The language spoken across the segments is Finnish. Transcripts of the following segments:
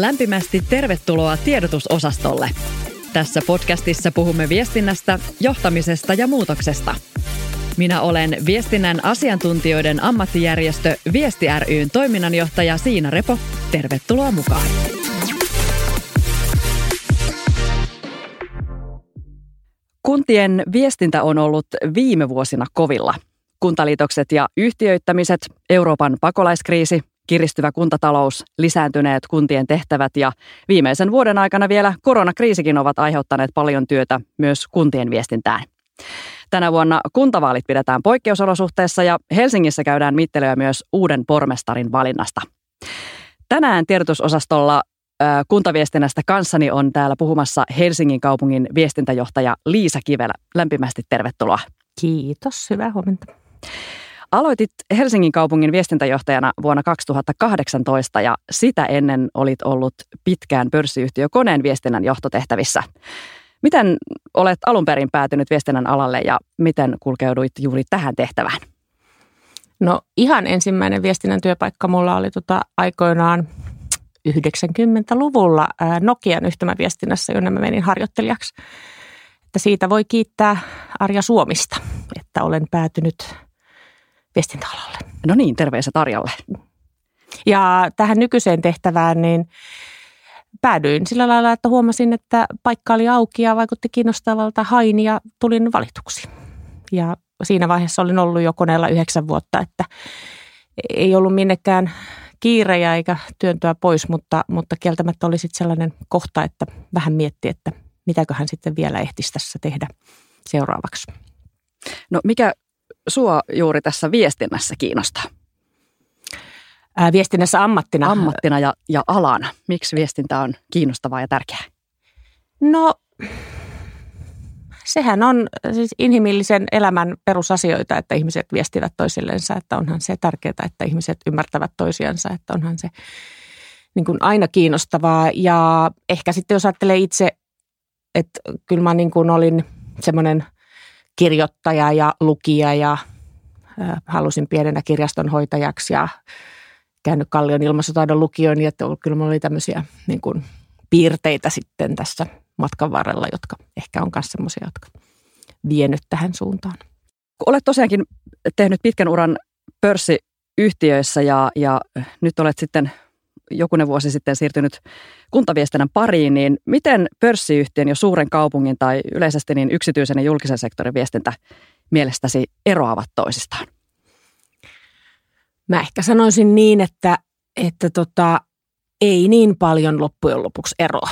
Lämpimästi tervetuloa tiedotusosastolle. Tässä podcastissa puhumme viestinnästä, johtamisesta ja muutoksesta. Minä olen viestinnän asiantuntijoiden ammattijärjestö Viesti ryn toiminnanjohtaja Siina Repo. Tervetuloa mukaan. Kuntien viestintä on ollut viime vuosina kovilla. Kuntaliitokset ja yhtiöittämiset, Euroopan pakolaiskriisi, kiristyvä kuntatalous, lisääntyneet kuntien tehtävät ja viimeisen vuoden aikana vielä koronakriisikin ovat aiheuttaneet paljon työtä myös kuntien viestintään. Tänä vuonna kuntavaalit pidetään poikkeusolosuhteessa ja Helsingissä käydään mittelyä myös uuden pormestarin valinnasta. Tänään tiedotusosastolla kuntaviestinnästä kanssani on täällä puhumassa Helsingin kaupungin viestintäjohtaja Liisa Kivelä. Lämpimästi tervetuloa. Kiitos, hyvää huomenta. Aloitit Helsingin kaupungin viestintäjohtajana vuonna 2018 ja sitä ennen olit ollut pitkään pörssiyhtiö Koneen viestinnän johtotehtävissä. Miten olet alun perin päätynyt viestinnän alalle ja miten kulkeuduit juuri tähän tehtävään? No ihan ensimmäinen viestinnän työpaikka mulla oli tota aikoinaan 90-luvulla Nokian yhtymäviestinnässä, jonne mä menin harjoittelijaksi. Että siitä voi kiittää Arja Suomista, että olen päätynyt viestintäalalle. No niin, terveiset Arjalle. Ja tähän nykyiseen tehtävään niin päädyin sillä lailla, että huomasin, että paikka oli auki ja vaikutti kiinnostavalta hain ja tulin valituksi. Ja siinä vaiheessa olin ollut jo koneella yhdeksän vuotta, että ei ollut minnekään kiirejä eikä työntöä pois, mutta, mutta kieltämättä oli sitten sellainen kohta, että vähän mietti, että mitäköhän sitten vielä ehtisi tässä tehdä seuraavaksi. No mikä sua juuri tässä viestinnässä kiinnostaa? Ää, viestinnässä ammattina. Ammattina ja, ja alana. Miksi viestintä on kiinnostavaa ja tärkeää? No sehän on siis inhimillisen elämän perusasioita, että ihmiset viestivät toisillensa, että onhan se tärkeää, että ihmiset ymmärtävät toisiansa, että onhan se niin kuin aina kiinnostavaa. Ja ehkä sitten jos ajattelee itse, että kyllä mä niin kuin olin semmoinen kirjoittaja ja lukija ja halusin pienenä kirjastonhoitajaksi ja käynyt Kallion ilmastotaidon lukioon, niin että kyllä mulla oli tämmöisiä niin kuin piirteitä sitten tässä matkan varrella, jotka ehkä on myös semmoisia, jotka vienyt tähän suuntaan. Olet tosiaankin tehnyt pitkän uran pörssiyhtiöissä ja, ja nyt olet sitten jokunen vuosi sitten siirtynyt kuntaviestinnän pariin, niin miten pörssiyhtiön ja suuren kaupungin tai yleisesti niin yksityisen ja julkisen sektorin viestintä mielestäsi eroavat toisistaan? Mä ehkä sanoisin niin, että, että tota, ei niin paljon loppujen lopuksi eroa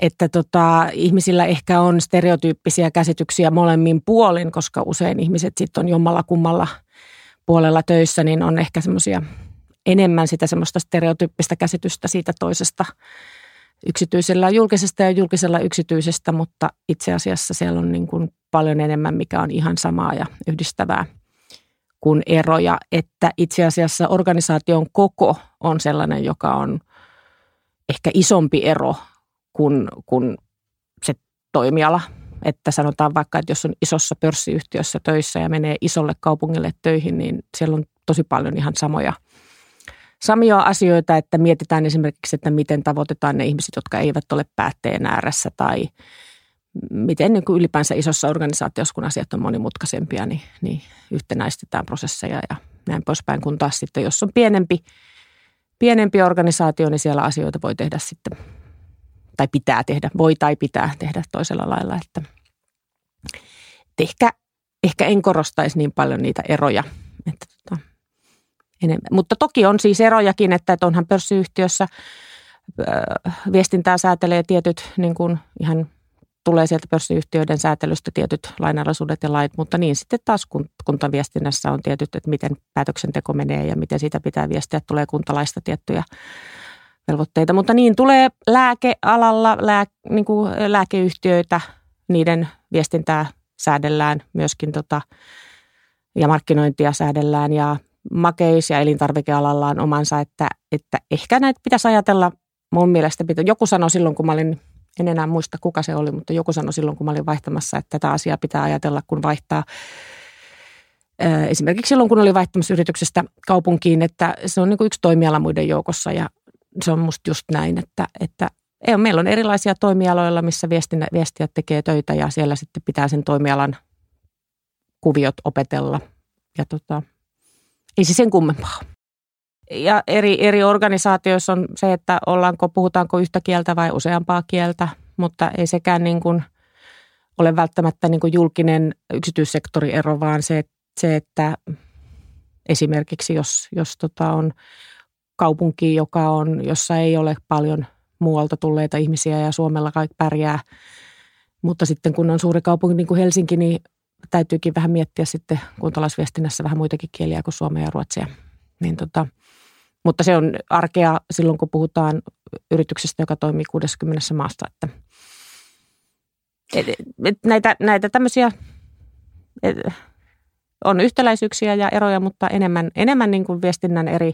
että tota, ihmisillä ehkä on stereotyyppisiä käsityksiä molemmin puolin, koska usein ihmiset sitten on jommalla kummalla puolella töissä, niin on ehkä semmoisia enemmän sitä semmoista stereotyyppistä käsitystä siitä toisesta yksityisellä julkisesta ja julkisella yksityisestä, mutta itse asiassa siellä on niin kuin paljon enemmän, mikä on ihan samaa ja yhdistävää kuin eroja, että itse asiassa organisaation koko on sellainen, joka on ehkä isompi ero kuin, kuin se toimiala. Että sanotaan vaikka, että jos on isossa pörssiyhtiössä töissä ja menee isolle kaupungille töihin, niin siellä on tosi paljon ihan samoja, samoja asioita, että mietitään esimerkiksi, että miten tavoitetaan ne ihmiset, jotka eivät ole päätteen ääressä tai miten niin kuin ylipäänsä isossa organisaatiossa, kun asiat on monimutkaisempia, niin, niin yhtenäistetään prosesseja ja näin poispäin, kun taas sitten, jos on pienempi, pienempi organisaatio, niin siellä asioita voi tehdä sitten tai pitää tehdä, voi tai pitää tehdä toisella lailla. Että ehkä, ehkä en korostaisi niin paljon niitä eroja. Että tota, enemmän. Mutta toki on siis erojakin, että, onhan pörssiyhtiössä viestintää säätelee tietyt niin kuin ihan tulee sieltä pörssiyhtiöiden säätelystä tietyt lainalaisuudet ja lait, mutta niin sitten taas kuntaviestinnässä on tietyt, että miten päätöksenteko menee ja miten siitä pitää viestiä, tulee kuntalaista tiettyjä velvoitteita. Mutta niin tulee lääkealalla lää, niin kuin lääkeyhtiöitä, niiden viestintää säädellään myöskin tota, ja markkinointia säädellään ja makeis- ja elintarvikealalla on omansa, että, että ehkä näitä pitäisi ajatella mun mielestä. Pitä, joku sanoi silloin, kun mä olin, en enää muista kuka se oli, mutta joku sanoi silloin, kun mä olin vaihtamassa, että tätä asiaa pitää ajatella, kun vaihtaa Esimerkiksi silloin, kun oli vaihtamassa yrityksestä kaupunkiin, että se on niin yksi toimiala muiden joukossa ja se on musta just näin, että, että ei, meillä on erilaisia toimialoilla, missä viestinä, viestijät tekee töitä ja siellä sitten pitää sen toimialan kuviot opetella. Ja tota, ei se sen kummempaa. Ja eri, eri organisaatioissa on se, että ollaanko, puhutaanko yhtä kieltä vai useampaa kieltä, mutta ei sekään niin kuin ole välttämättä niin kuin julkinen yksityissektoriero, vaan se, se että esimerkiksi jos, jos tota on kaupunki, joka on, jossa ei ole paljon muualta tulleita ihmisiä ja Suomella kaikki pärjää, mutta sitten kun on suuri kaupunki niin kuin Helsinki, niin täytyykin vähän miettiä sitten kuntalaisviestinnässä vähän muitakin kieliä kuin suomea ja ruotsia. Niin tota, mutta se on arkea silloin, kun puhutaan yrityksestä, joka toimii 60 maasta. Että, et, et näitä, näitä tämmöisiä et, on yhtäläisyyksiä ja eroja, mutta enemmän, enemmän niin kuin viestinnän eri,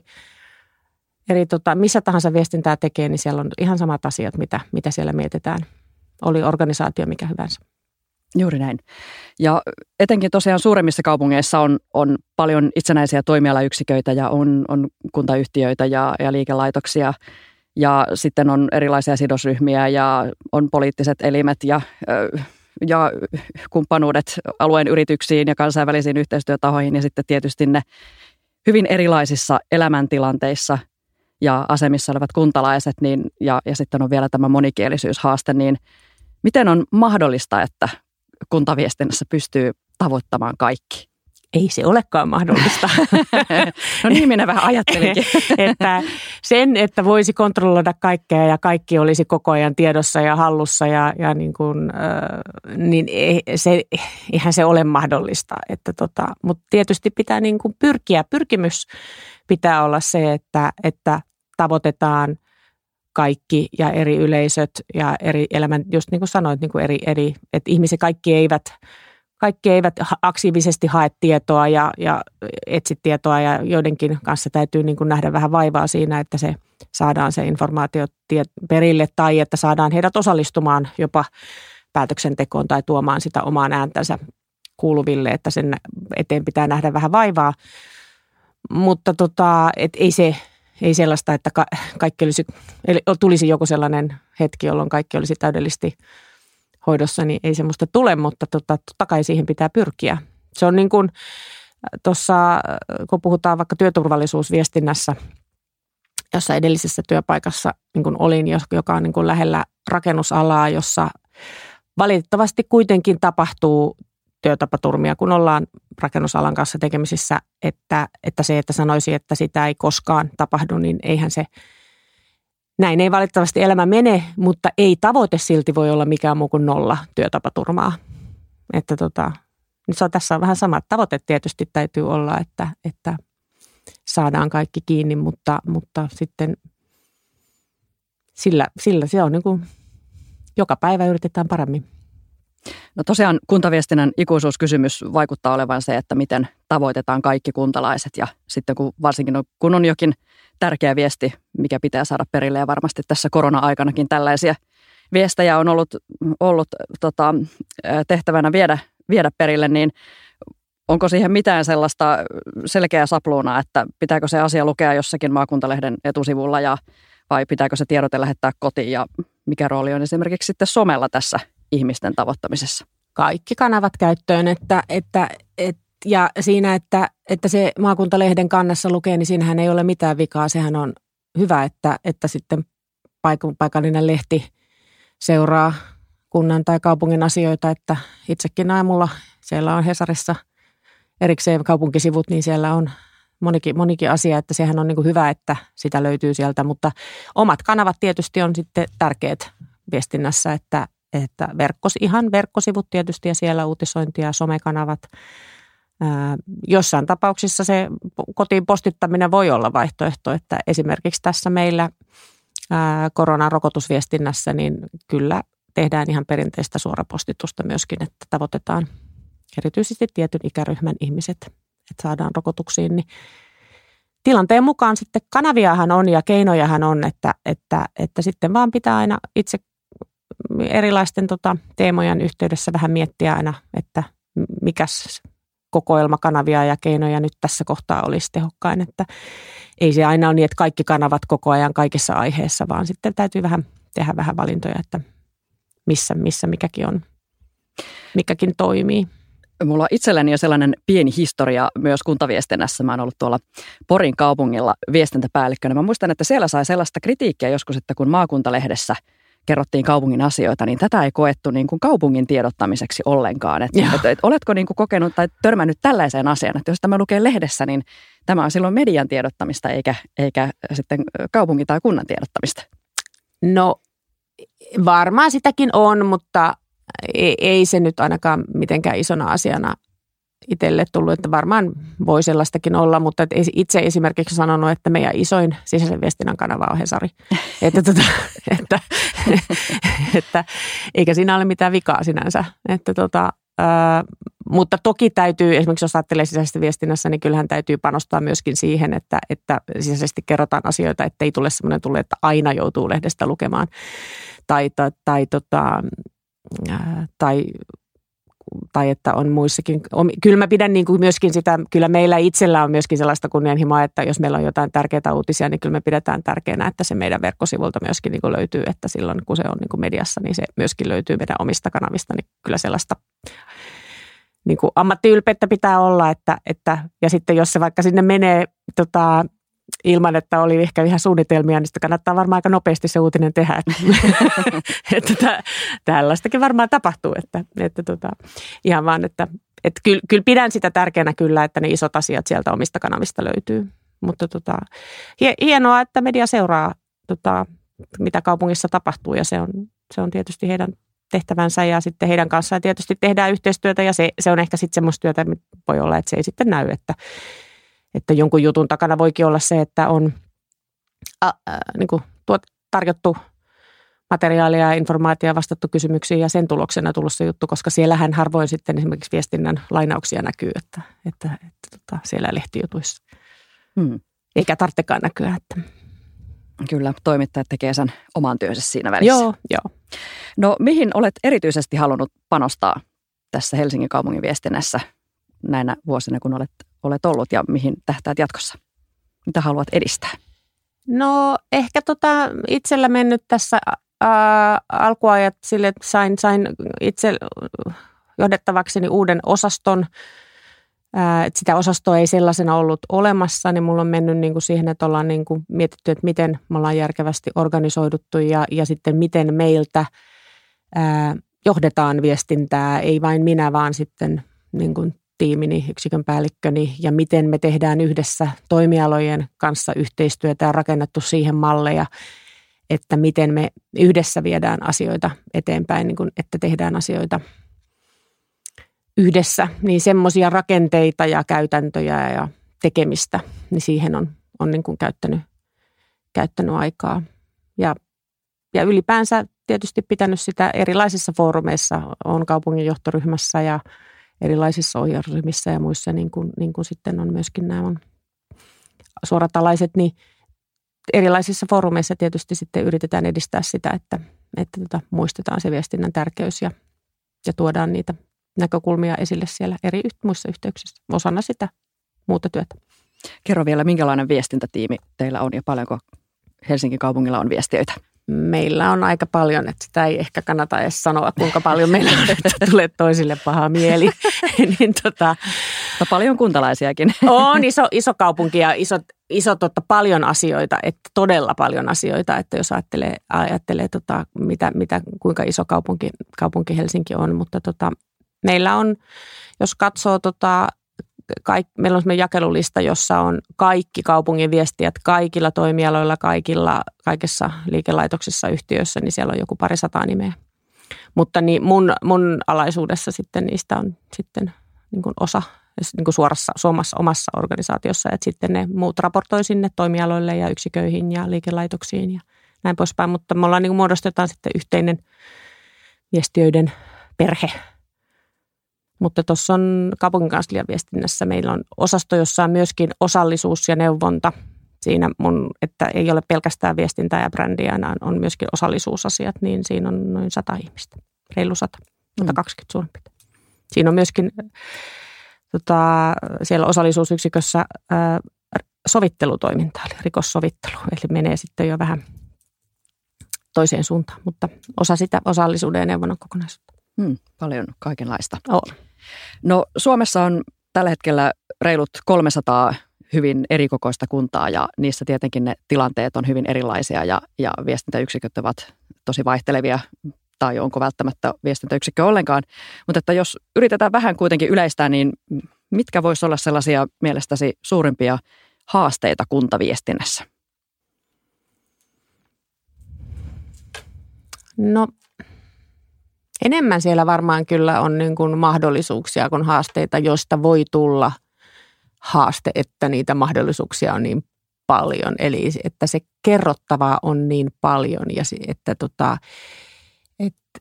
eri tota, missä tahansa viestintää tekee, niin siellä on ihan samat asiat, mitä, mitä siellä mietitään. Oli organisaatio mikä hyvänsä. Juuri näin. Ja etenkin tosiaan suuremmissa kaupungeissa on, on paljon itsenäisiä toimialayksiköitä ja on, on kuntayhtiöitä ja, ja liikelaitoksia. Ja sitten on erilaisia sidosryhmiä ja on poliittiset elimet ja, ja kumppanuudet alueen yrityksiin ja kansainvälisiin yhteistyötahoihin ja sitten tietysti ne hyvin erilaisissa elämäntilanteissa ja asemissa olevat kuntalaiset niin, ja, ja sitten on vielä tämä monikielisyyshaaste, niin miten on mahdollista, että kuntaviestinnässä pystyy tavoittamaan kaikki? Ei se olekaan mahdollista. no niin minä vähän ajattelinkin. että sen, että voisi kontrolloida kaikkea ja kaikki olisi koko ajan tiedossa ja hallussa ja, ja niin kuin, äh, niin ei, se, eihän se ole mahdollista. Että tota, mutta tietysti pitää niin kuin pyrkiä. Pyrkimys pitää olla se, että, että tavoitetaan kaikki ja eri yleisöt ja eri elämän, just niin kuin sanoit, niin kuin eri, eri, että ihmiset kaikki eivät, kaikki eivät aktiivisesti hae tietoa ja, ja etsi tietoa ja joidenkin kanssa täytyy niin kuin nähdä vähän vaivaa siinä, että se saadaan se informaatio perille tai että saadaan heidät osallistumaan jopa päätöksentekoon tai tuomaan sitä omaan ääntänsä kuuluville, että sen eteen pitää nähdä vähän vaivaa. Mutta tota, et ei se, ei sellaista, että ka- kaikki olisi, eli tulisi joku sellainen hetki, jolloin kaikki olisi täydellisesti hoidossa, niin ei semmoista tule, mutta tota, totta kai siihen pitää pyrkiä. Se on niin kuin tuossa, kun puhutaan vaikka työturvallisuusviestinnässä, jossa edellisessä työpaikassa niin kuin olin, joka on niin kuin lähellä rakennusalaa, jossa valitettavasti kuitenkin tapahtuu työtapaturmia, kun ollaan rakennusalan kanssa tekemisissä, että, että se, että sanoisi, että sitä ei koskaan tapahdu, niin eihän se, näin ei valitettavasti elämä mene, mutta ei tavoite silti voi olla mikään muu kuin nolla työtapaturmaa. Että tota, nyt se on, tässä on vähän sama. Tavoite tietysti täytyy olla, että, että saadaan kaikki kiinni, mutta, mutta sitten sillä, sillä se on niin kuin, joka päivä yritetään paremmin. No tosiaan kuntaviestinnän ikuisuuskysymys vaikuttaa olevan se, että miten tavoitetaan kaikki kuntalaiset. Ja sitten kun varsinkin kun on jokin tärkeä viesti, mikä pitää saada perille ja varmasti tässä korona-aikanakin tällaisia viestejä on ollut, ollut tota, tehtävänä viedä, viedä perille, niin onko siihen mitään sellaista selkeää sapluunaa, että pitääkö se asia lukea jossakin maakuntalehden etusivulla ja vai pitääkö se tiedote lähettää kotiin ja mikä rooli on esimerkiksi sitten somella tässä ihmisten tavoittamisessa? Kaikki kanavat käyttöön, että, että, et, ja siinä, että, että se maakuntalehden kannassa lukee, niin siinähän ei ole mitään vikaa. Sehän on hyvä, että, että sitten paikallinen lehti seuraa kunnan tai kaupungin asioita, että itsekin aamulla siellä on Hesarissa erikseen kaupunkisivut, niin siellä on monikin, monikin asia, että sehän on niin kuin hyvä, että sitä löytyy sieltä, mutta omat kanavat tietysti on sitten tärkeät viestinnässä, että, että verkkos, ihan verkkosivut tietysti ja siellä uutisointi ja somekanavat. Jossain tapauksissa se kotiin postittaminen voi olla vaihtoehto, että esimerkiksi tässä meillä ää, koronarokotusviestinnässä niin kyllä tehdään ihan perinteistä suorapostitusta myöskin, että tavoitetaan erityisesti tietyn ikäryhmän ihmiset, että saadaan rokotuksiin, niin tilanteen mukaan sitten kanaviahan on ja keinojahan on, että, että, että sitten vaan pitää aina itse erilaisten tota, teemojen yhteydessä vähän miettiä aina, että mikäs kokoelmakanavia ja keinoja nyt tässä kohtaa olisi tehokkain, että ei se aina ole niin, että kaikki kanavat koko ajan kaikissa aiheessa, vaan sitten täytyy vähän tehdä vähän valintoja, että missä, missä mikäkin on, mikäkin toimii. Mulla on itselläni jo sellainen pieni historia myös kuntaviestinnässä. Mä oon ollut tuolla Porin kaupungilla viestintäpäällikkönä. Mä muistan, että siellä sai sellaista kritiikkiä joskus, että kun maakuntalehdessä kerrottiin kaupungin asioita, niin tätä ei koettu niin kuin kaupungin tiedottamiseksi ollenkaan. Et, et, et, oletko niin kuin kokenut tai törmännyt tällaiseen asiaan, että jos tämä lukee lehdessä, niin tämä on silloin median tiedottamista eikä, eikä sitten kaupungin tai kunnan tiedottamista? No varmaan sitäkin on, mutta ei, ei se nyt ainakaan mitenkään isona asiana itselle tullut, että varmaan voi sellaistakin olla, mutta itse esimerkiksi sanonut, että meidän isoin sisäisen viestinnän kanava on Hesari. että, tota, että, että, eikä siinä ole mitään vikaa sinänsä. Että tota, ää, mutta toki täytyy, esimerkiksi jos ajattelee sisäisestä viestinnässä, niin kyllähän täytyy panostaa myöskin siihen, että, että sisäisesti kerrotaan asioita, että ei tule semmoinen tule, että aina joutuu lehdestä lukemaan. Tai, tai, tai, tota, tai tai että on muissakin. Kyllä mä pidän niin kuin myöskin sitä, kyllä meillä itsellä on myöskin sellaista kunnianhimoa, että jos meillä on jotain tärkeitä uutisia, niin kyllä me pidetään tärkeänä, että se meidän verkkosivulta myöskin niin kuin löytyy, että silloin kun se on niin kuin mediassa, niin se myöskin löytyy meidän omista kanavista, niin kyllä sellaista niin kuin ammattiylpeyttä pitää olla, että, että, ja sitten jos se vaikka sinne menee tota, ilman, että oli ehkä ihan suunnitelmia, niin sitä kannattaa varmaan aika nopeasti se uutinen tehdä. Että, tä, tällaistakin varmaan tapahtuu, että, että tota, ihan vaan, että, että kyllä, kyllä pidän sitä tärkeänä kyllä, että ne isot asiat sieltä omista kanavista löytyy. Mutta tota, hienoa, että media seuraa, tota, mitä kaupungissa tapahtuu ja se on, se on tietysti heidän tehtävänsä ja sitten heidän kanssaan tietysti tehdään yhteistyötä ja se, se on ehkä sitten semmoista työtä, voi olla, että se ei sitten näy, että että jonkun jutun takana voikin olla se, että on ä, ä, niin kuin tuot, tarjottu materiaalia ja informaatiota vastattu kysymyksiin ja sen tuloksena tullut se juttu, koska siellähän harvoin sitten esimerkiksi viestinnän lainauksia näkyy, että, että, että, että tota, siellä lehtijutuissa. Hmm. Eikä tarvitsekaan näkyä. Että. Kyllä, toimittajat tekee sen oman työnsä siinä välissä. Joo, joo. No mihin olet erityisesti halunnut panostaa tässä Helsingin kaupungin viestinnässä näinä vuosina, kun olet olet ollut ja mihin tähtäät jatkossa? Mitä haluat edistää? No ehkä tota itsellä mennyt tässä ää, alkuajat sille, että sain, sain itse johdettavakseni uuden osaston. Ää, sitä osastoa ei sellaisena ollut olemassa, niin mulla on mennyt niin kuin siihen, että ollaan niin kuin mietitty, että miten me ollaan järkevästi organisoiduttu ja, ja sitten miten meiltä ää, johdetaan viestintää, ei vain minä, vaan sitten niin kuin tiimini, yksikön päällikköni ja miten me tehdään yhdessä toimialojen kanssa yhteistyötä ja rakennettu siihen malleja, että miten me yhdessä viedään asioita eteenpäin, niin kuin, että tehdään asioita yhdessä, niin semmoisia rakenteita ja käytäntöjä ja tekemistä, niin siihen on, on niin kuin käyttänyt, käyttänyt aikaa. Ja, ja ylipäänsä tietysti pitänyt sitä erilaisissa foorumeissa, on kaupungin johtoryhmässä ja – erilaisissa ohjausryhmissä ja muissa, niin kuin, niin kuin sitten on myöskin nämä on suoratalaiset, niin erilaisissa foorumeissa tietysti sitten yritetään edistää sitä, että, että tota, muistetaan se viestinnän tärkeys ja, ja tuodaan niitä näkökulmia esille siellä eri muissa yhteyksissä osana sitä muuta työtä. Kerro vielä, minkälainen viestintätiimi teillä on ja paljonko Helsingin kaupungilla on viestiöitä? Meillä on aika paljon, että sitä ei ehkä kannata edes sanoa, kuinka paljon meillä on, että tulee toisille paha mieli. niin tota, Mutta paljon kuntalaisiakin. on iso, iso kaupunki ja iso, iso totta, paljon asioita, että todella paljon asioita, että jos ajattelee, ajattelee tota, mitä, mitä, kuinka iso kaupunki, kaupunki Helsinki on, mutta tota, meillä on, jos katsoo tota, kaik, meillä on sellainen jakelulista, jossa on kaikki kaupungin viestijät kaikilla toimialoilla, kaikilla, kaikessa liikelaitoksissa, yhtiöissä, niin siellä on joku pari sataa nimeä. Mutta niin mun, mun alaisuudessa sitten niistä on sitten niin kuin osa niin kuin suorassa suomassa omassa organisaatiossa, että sitten ne muut raportoi sinne toimialoille ja yksiköihin ja liikelaitoksiin ja näin poispäin. Mutta me ollaan niin kuin muodostetaan sitten yhteinen viestiöiden perhe, mutta tuossa on kaupunginkanslian viestinnässä meillä on osasto, jossa on myöskin osallisuus ja neuvonta. Siinä mun, että ei ole pelkästään viestintää ja brändiä, vaan on myöskin osallisuusasiat, niin siinä on noin 100 ihmistä, reilu 100, 120 mm. suurin piirtein. Siinä on myöskin tota, siellä osallisuusyksikössä ää, sovittelutoimintaa, eli rikossovittelu, eli menee sitten jo vähän toiseen suuntaan, mutta osa sitä osallisuuden ja neuvonnan kokonaisuutta. Hmm, paljon kaikenlaista. On. No Suomessa on tällä hetkellä reilut 300 hyvin erikokoista kuntaa ja niissä tietenkin ne tilanteet on hyvin erilaisia ja, ja viestintäyksiköt ovat tosi vaihtelevia tai onko välttämättä viestintäyksikkö ollenkaan. Mutta että jos yritetään vähän kuitenkin yleistää, niin mitkä voisi olla sellaisia mielestäsi suurimpia haasteita kuntaviestinnässä? No enemmän siellä varmaan kyllä on niin kuin mahdollisuuksia kuin haasteita, joista voi tulla haaste, että niitä mahdollisuuksia on niin paljon. Eli että se kerrottavaa on niin paljon ja että, tota, että,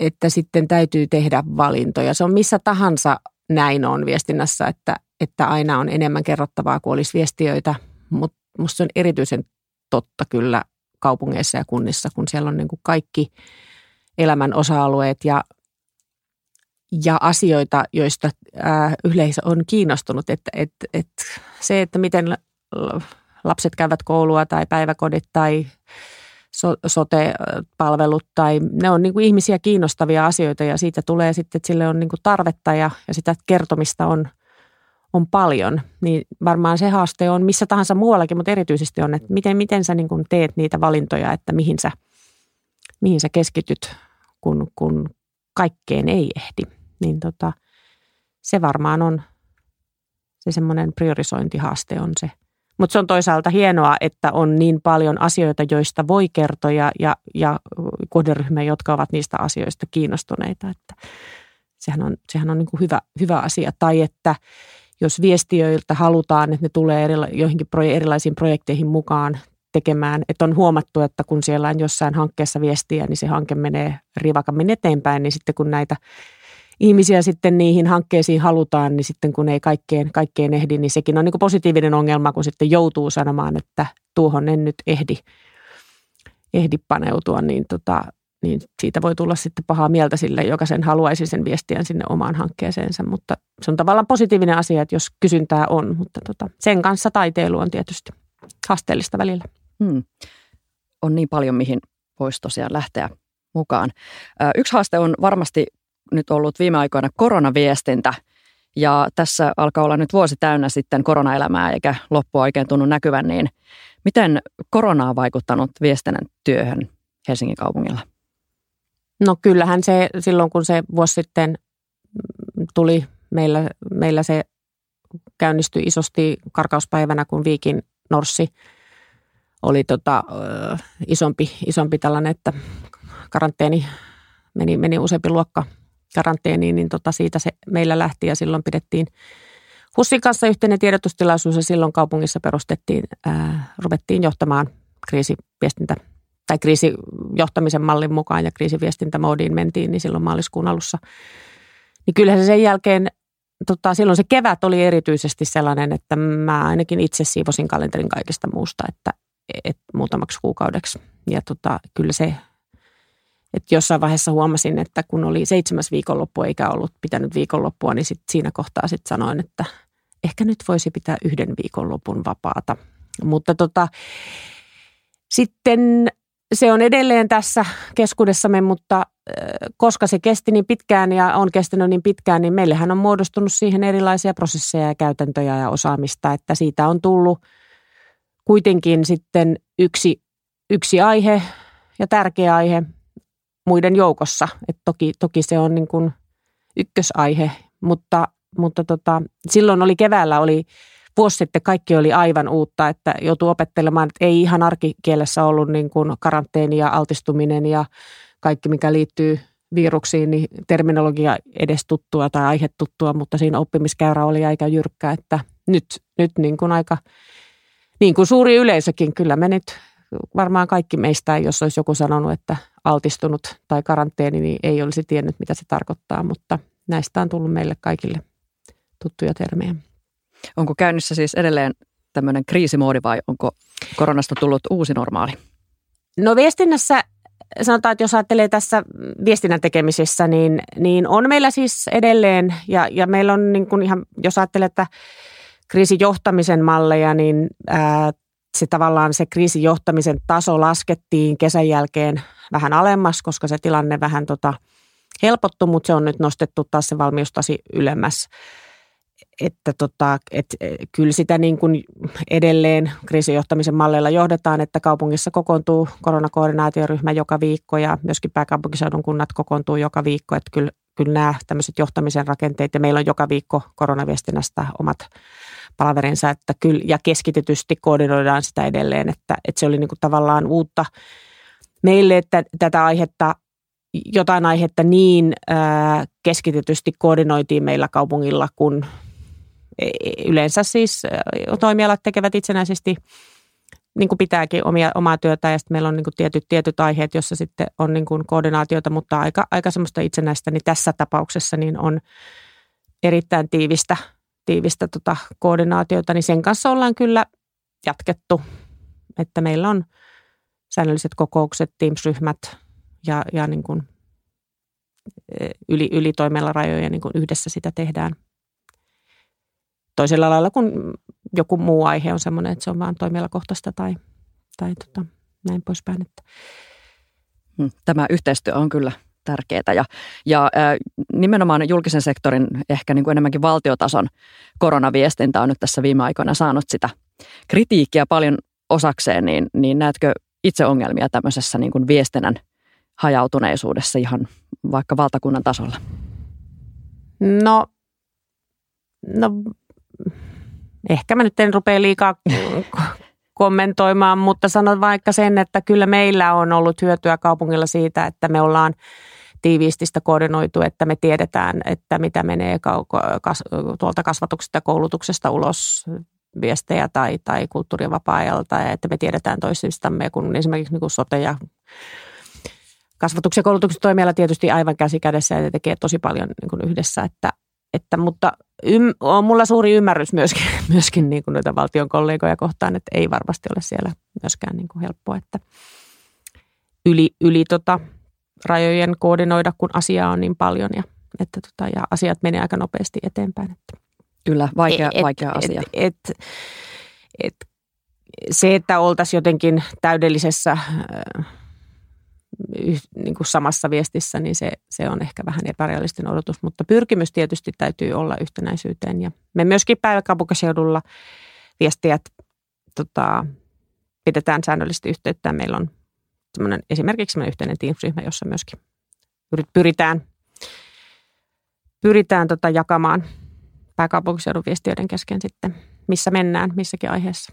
että sitten täytyy tehdä valintoja. Se on missä tahansa näin on viestinnässä, että, että aina on enemmän kerrottavaa kuin olisi viestiöitä, mutta minusta se on erityisen totta kyllä kaupungeissa ja kunnissa, kun siellä on niin kuin kaikki elämän osa-alueet ja, ja asioita, joista ää, yleisö on kiinnostunut. Että, et, et se, että miten lapset käyvät koulua tai päiväkodit tai so, sote-palvelut tai ne on niin kuin ihmisiä kiinnostavia asioita ja siitä tulee sitten, että sille on niin kuin tarvetta ja, ja sitä kertomista on, on paljon. Niin varmaan se haaste on missä tahansa muuallakin, mutta erityisesti on, että miten, miten sä niin teet niitä valintoja, että mihin sä, mihin sä keskityt, kun, kun kaikkeen ei ehdi. Niin tota, se varmaan on se semmoinen priorisointihaaste on se – mutta se on toisaalta hienoa, että on niin paljon asioita, joista voi kertoa ja, ja, ja kohderyhmiä, jotka ovat niistä asioista kiinnostuneita. Että sehän on, sehän on niin kuin hyvä, hyvä asia. Tai että jos viestiöiltä halutaan, että ne tulee erila- joihinkin erilaisiin projekteihin mukaan tekemään, että on huomattu, että kun siellä on jossain hankkeessa viestiä, niin se hanke menee rivakammin eteenpäin, niin sitten kun näitä ihmisiä sitten niihin hankkeisiin halutaan, niin sitten kun ei kaikkeen, kaikkeen ehdi, niin sekin on niin positiivinen ongelma, kun sitten joutuu sanomaan, että tuohon en nyt ehdi, ehdi paneutua, niin, tota, niin siitä voi tulla sitten pahaa mieltä sille, joka sen haluaisi sen viestiä sinne omaan hankkeeseensa, mutta se on tavallaan positiivinen asia, että jos kysyntää on, mutta tota, sen kanssa taiteilu on tietysti haasteellista välillä. Hmm. On niin paljon, mihin voisi tosiaan lähteä mukaan. Yksi haaste on varmasti nyt ollut viime aikoina koronaviestintä. Ja tässä alkaa olla nyt vuosi täynnä sitten koronaelämää eikä loppua oikein tunnu näkyvän, niin miten korona on vaikuttanut viestinnän työhön Helsingin kaupungilla? No kyllähän se silloin, kun se vuosi sitten tuli, meillä, meillä se käynnistyi isosti karkauspäivänä, kun Viikin Norssi oli tota, isompi, isompi tällainen, että karanteeni meni, meni useampi luokka karanteeniin, niin tota siitä se meillä lähti ja silloin pidettiin HUSin kanssa yhteinen tiedotustilaisuus ja silloin kaupungissa perustettiin, ää, ruvettiin johtamaan kriisiviestintä tai kriisijohtamisen mallin mukaan ja kriisiviestintämoodiin mentiin, niin silloin maaliskuun alussa. Niin kyllähän se sen jälkeen, tota, silloin se kevät oli erityisesti sellainen, että mä ainakin itse siivosin kalenterin kaikista muusta, että et, muutamaksi kuukaudeksi. Ja tota, kyllä se että jossain vaiheessa huomasin, että kun oli seitsemäs viikonloppu eikä ollut pitänyt viikonloppua, niin sit siinä kohtaa sitten sanoin, että ehkä nyt voisi pitää yhden viikonlopun vapaata. Mutta tota, sitten se on edelleen tässä keskuudessamme, mutta koska se kesti niin pitkään ja on kestänyt niin pitkään, niin meillähän on muodostunut siihen erilaisia prosesseja ja käytäntöjä ja osaamista, että siitä on tullut kuitenkin sitten yksi, yksi aihe ja tärkeä aihe, muiden joukossa. Et toki, toki se on niin kuin ykkösaihe, mutta, mutta tota, silloin oli keväällä oli vuosi sitten kaikki oli aivan uutta, että joutuu opettelemaan, että ei ihan arkikielessä ollut niin kuin karanteeni ja altistuminen ja kaikki, mikä liittyy viruksiin, niin terminologia edes tuttua tai aihe tuttua, mutta siinä oppimiskäyrä oli aika jyrkkä, että nyt, nyt niin kuin aika, niin kuin suuri yleisökin, kyllä me nyt varmaan kaikki meistä, jos olisi joku sanonut, että altistunut tai karanteeni, niin ei olisi tiennyt, mitä se tarkoittaa, mutta näistä on tullut meille kaikille tuttuja termejä. Onko käynnissä siis edelleen tämmöinen kriisimoodi vai onko koronasta tullut uusi normaali? No viestinnässä sanotaan, että jos ajattelee tässä viestinnän tekemisessä, niin, niin on meillä siis edelleen, ja, ja meillä on niin kuin ihan, jos ajattelee, että kriisijohtamisen malleja, niin ää, se tavallaan se kriisijohtamisen taso laskettiin kesän jälkeen vähän alemmas, koska se tilanne vähän tota helpottu, mutta se on nyt nostettu taas se valmiustasi ylemmäs. Että tota, et, e, kyllä sitä niin kuin edelleen kriisijohtamisen malleilla johdetaan, että kaupungissa kokoontuu koronakoordinaatioryhmä joka viikko ja myöskin pääkaupunkiseudun kunnat kokoontuu joka viikko. Että kyllä, kyllä nämä tämmöiset johtamisen rakenteet ja meillä on joka viikko koronaviestinnästä omat palaverinsa, että kyllä, ja keskitetysti koordinoidaan sitä edelleen, että, että se oli niin kuin tavallaan uutta meille, että tätä aihetta, jotain aihetta niin ää, keskitetysti koordinoitiin meillä kaupungilla, kun e, yleensä siis toimialat tekevät itsenäisesti niin kuin pitääkin omia, omaa työtä ja sitten meillä on niin kuin tietyt, tietyt aiheet, jossa sitten on niin kuin koordinaatiota, mutta aika, aika semmoista itsenäistä, niin tässä tapauksessa niin on erittäin tiivistä tiivistä tota koordinaatiota, niin sen kanssa ollaan kyllä jatkettu, että meillä on säännölliset kokoukset, Teams-ryhmät ja, ja niin kuin e, yli, yli rajoja niin kuin yhdessä sitä tehdään. Toisella lailla kuin joku muu aihe on sellainen, että se on vain toimialakohtaista tai, tai tota, näin poispäin. Että. Hmm, tämä yhteistyö on kyllä tärkeää. Ja, ja ää, nimenomaan julkisen sektorin, ehkä niin kuin enemmänkin valtiotason koronaviestintä on nyt tässä viime aikoina saanut sitä kritiikkiä paljon osakseen, niin, niin näetkö itse ongelmia tämmöisessä niin kuin viestinnän hajautuneisuudessa ihan vaikka valtakunnan tasolla? No, no ehkä mä nyt en rupea liikaa kommentoimaan, mutta sanon vaikka sen, että kyllä meillä on ollut hyötyä kaupungilla siitä, että me ollaan tiiviisti sitä koordinoitu, että me tiedetään, että mitä menee tuolta kasvatuksesta ja koulutuksesta ulos viestejä tai, tai kulttuuri- ja vapaa-ajalta, ja että me tiedetään toisistamme, kun esimerkiksi niin kuin sote ja kasvatuksen ja koulutuksen toimiala tietysti aivan käsi kädessä ja tekee tosi paljon niin kuin yhdessä, että, että mutta ym, on mulla suuri ymmärrys myöskin, myöskin niin kuin noita valtion kollegoja kohtaan, että ei varmasti ole siellä myöskään niin kuin helppoa, että yli, yli tota, rajojen koordinoida, kun asiaa on niin paljon ja, että tota, ja asiat menee aika nopeasti eteenpäin. Että. Kyllä, vaikea, et, vaikea asia. Et, et, et, se, että oltaisiin jotenkin täydellisessä äh, niin kuin samassa viestissä, niin se, se on ehkä vähän epärealistinen odotus, mutta pyrkimys tietysti täytyy olla yhtenäisyyteen. Ja me myöskin päiväkaupunkiseudulla viestijät tota, pidetään säännöllisesti yhteyttä. Meillä on esimerkiksi yhteinen Teams-ryhmä, jossa myöskin pyritään, pyritään tota jakamaan pääkaupunkiseudun viestiöiden kesken sitten, missä mennään missäkin aiheessa.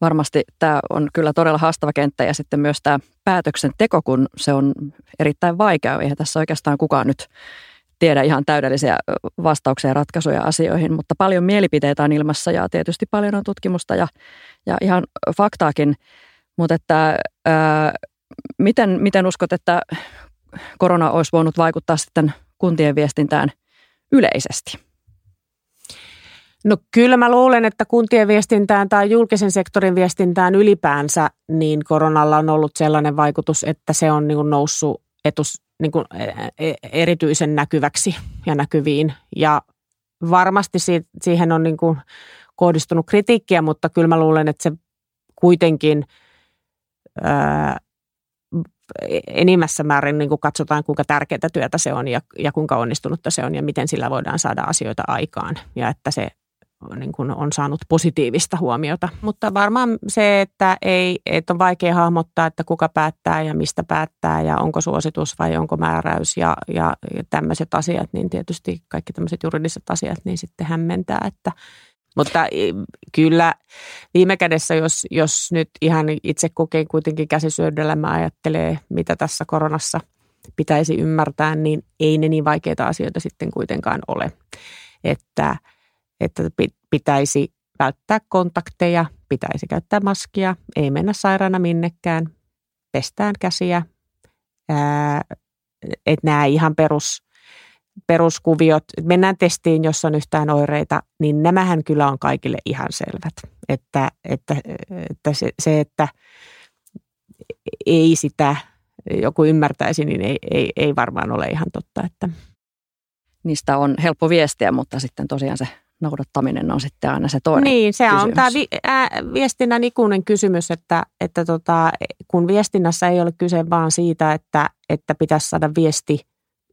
Varmasti tämä on kyllä todella haastava kenttä ja sitten myös tämä päätöksenteko, kun se on erittäin vaikea. Eihän tässä oikeastaan kukaan nyt tiedä ihan täydellisiä vastauksia ja ratkaisuja asioihin, mutta paljon mielipiteitä on ilmassa ja tietysti paljon on tutkimusta ja, ja ihan faktaakin. Mutta että ää, miten, miten uskot, että korona olisi voinut vaikuttaa sitten kuntien viestintään yleisesti? No kyllä mä luulen, että kuntien viestintään tai julkisen sektorin viestintään ylipäänsä, niin koronalla on ollut sellainen vaikutus, että se on niin noussut etus, niin kuin e, e, erityisen näkyväksi ja näkyviin. Ja varmasti siihen on niin kuin kohdistunut kritiikkiä, mutta kyllä mä luulen, että se kuitenkin ää, enimmässä määrin niin kuin katsotaan, kuinka tärkeää työtä se on ja, ja kuinka onnistunutta se on ja miten sillä voidaan saada asioita aikaan. Ja että se niin kuin on saanut positiivista huomiota. Mutta varmaan se, että, ei, että on vaikea hahmottaa, että kuka päättää ja mistä päättää ja onko suositus vai onko määräys ja, ja, ja tämmöiset asiat, niin tietysti kaikki tämmöiset juridiset asiat niin sitten hämmentää, että mutta kyllä viime kädessä, jos, jos nyt ihan itse kokein kuitenkin käsisyödellä mä ajattelee, mitä tässä koronassa pitäisi ymmärtää, niin ei ne niin vaikeita asioita sitten kuitenkaan ole. Että – että pitäisi välttää kontakteja, pitäisi käyttää maskia, ei mennä sairaana minnekään, pestään käsiä, että nämä ihan perus, peruskuviot, mennään testiin, jos on yhtään oireita, niin nämähän kyllä on kaikille ihan selvät. Että, että, että se, se, että ei sitä joku ymmärtäisi, niin ei, ei, ei varmaan ole ihan totta. Että. Niistä on helppo viestiä, mutta sitten tosiaan se noudattaminen on sitten aina se toinen Niin, se kysymys. on tämä vi, ää, viestinnän ikuinen kysymys, että, että tota, kun viestinnässä ei ole kyse vaan siitä, että, että pitäisi saada viesti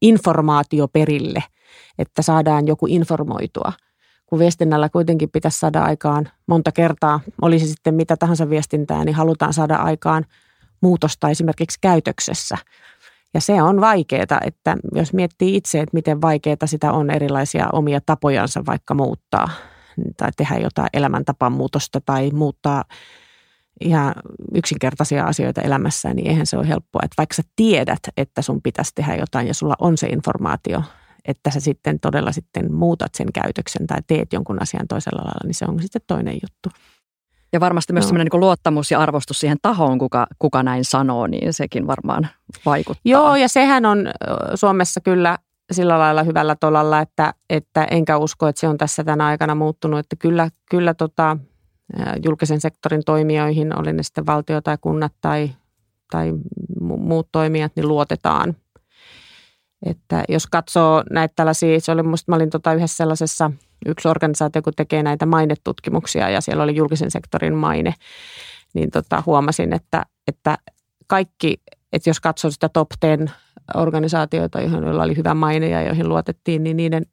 informaatio perille, että saadaan joku informoitua. Kun viestinnällä kuitenkin pitäisi saada aikaan monta kertaa, olisi sitten mitä tahansa viestintää, niin halutaan saada aikaan muutosta esimerkiksi käytöksessä. Ja se on vaikeaa, että jos miettii itse, että miten vaikeaa sitä on erilaisia omia tapojansa vaikka muuttaa tai tehdä jotain elämäntapamuutosta tai muuttaa ihan yksinkertaisia asioita elämässä, niin eihän se ole helppoa. Että vaikka sä tiedät, että sun pitäisi tehdä jotain ja sulla on se informaatio, että sä sitten todella sitten muutat sen käytöksen tai teet jonkun asian toisella lailla, niin se on sitten toinen juttu. Ja varmasti myös no. sellainen niin luottamus ja arvostus siihen tahoon, kuka, kuka näin sanoo, niin sekin varmaan vaikuttaa. Joo, ja sehän on Suomessa kyllä sillä lailla hyvällä tolalla, että, että enkä usko, että se on tässä tänä aikana muuttunut. Että kyllä, kyllä tota, julkisen sektorin toimijoihin, oli ne sitten valtio tai kunnat tai, tai muut toimijat, niin luotetaan. Että jos katsoo näitä tällaisia, se oli musta, mä olin tota yhdessä sellaisessa, yksi organisaatio, kun tekee näitä mainetutkimuksia ja siellä oli julkisen sektorin maine, niin tota, huomasin, että, että kaikki, että jos katsoo sitä top 10 organisaatioita, joilla oli hyvä maine ja joihin luotettiin, niin niiden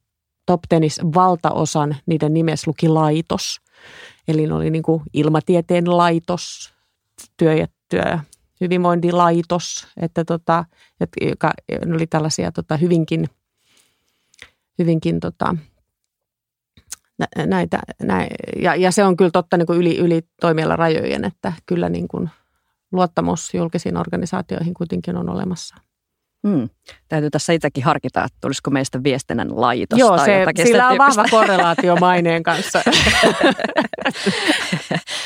top tenis valtaosan niiden nimessä luki laitos. Eli ne oli niin kuin ilmatieteen laitos, työ ja, työ hyvinvointilaitos, että tota, joka ne oli tällaisia tota, hyvinkin, hyvinkin tota, näitä, näin, ja, ja, se on kyllä totta niin kuin yli, yli toimiala rajojen, että kyllä niin kuin luottamus julkisiin organisaatioihin kuitenkin on olemassa. Hmm. Täytyy tässä itsekin harkita, että tulisiko meistä viestinnän laitos Joo, tai se, jotakin sillä on vahva korrelaatio maineen kanssa.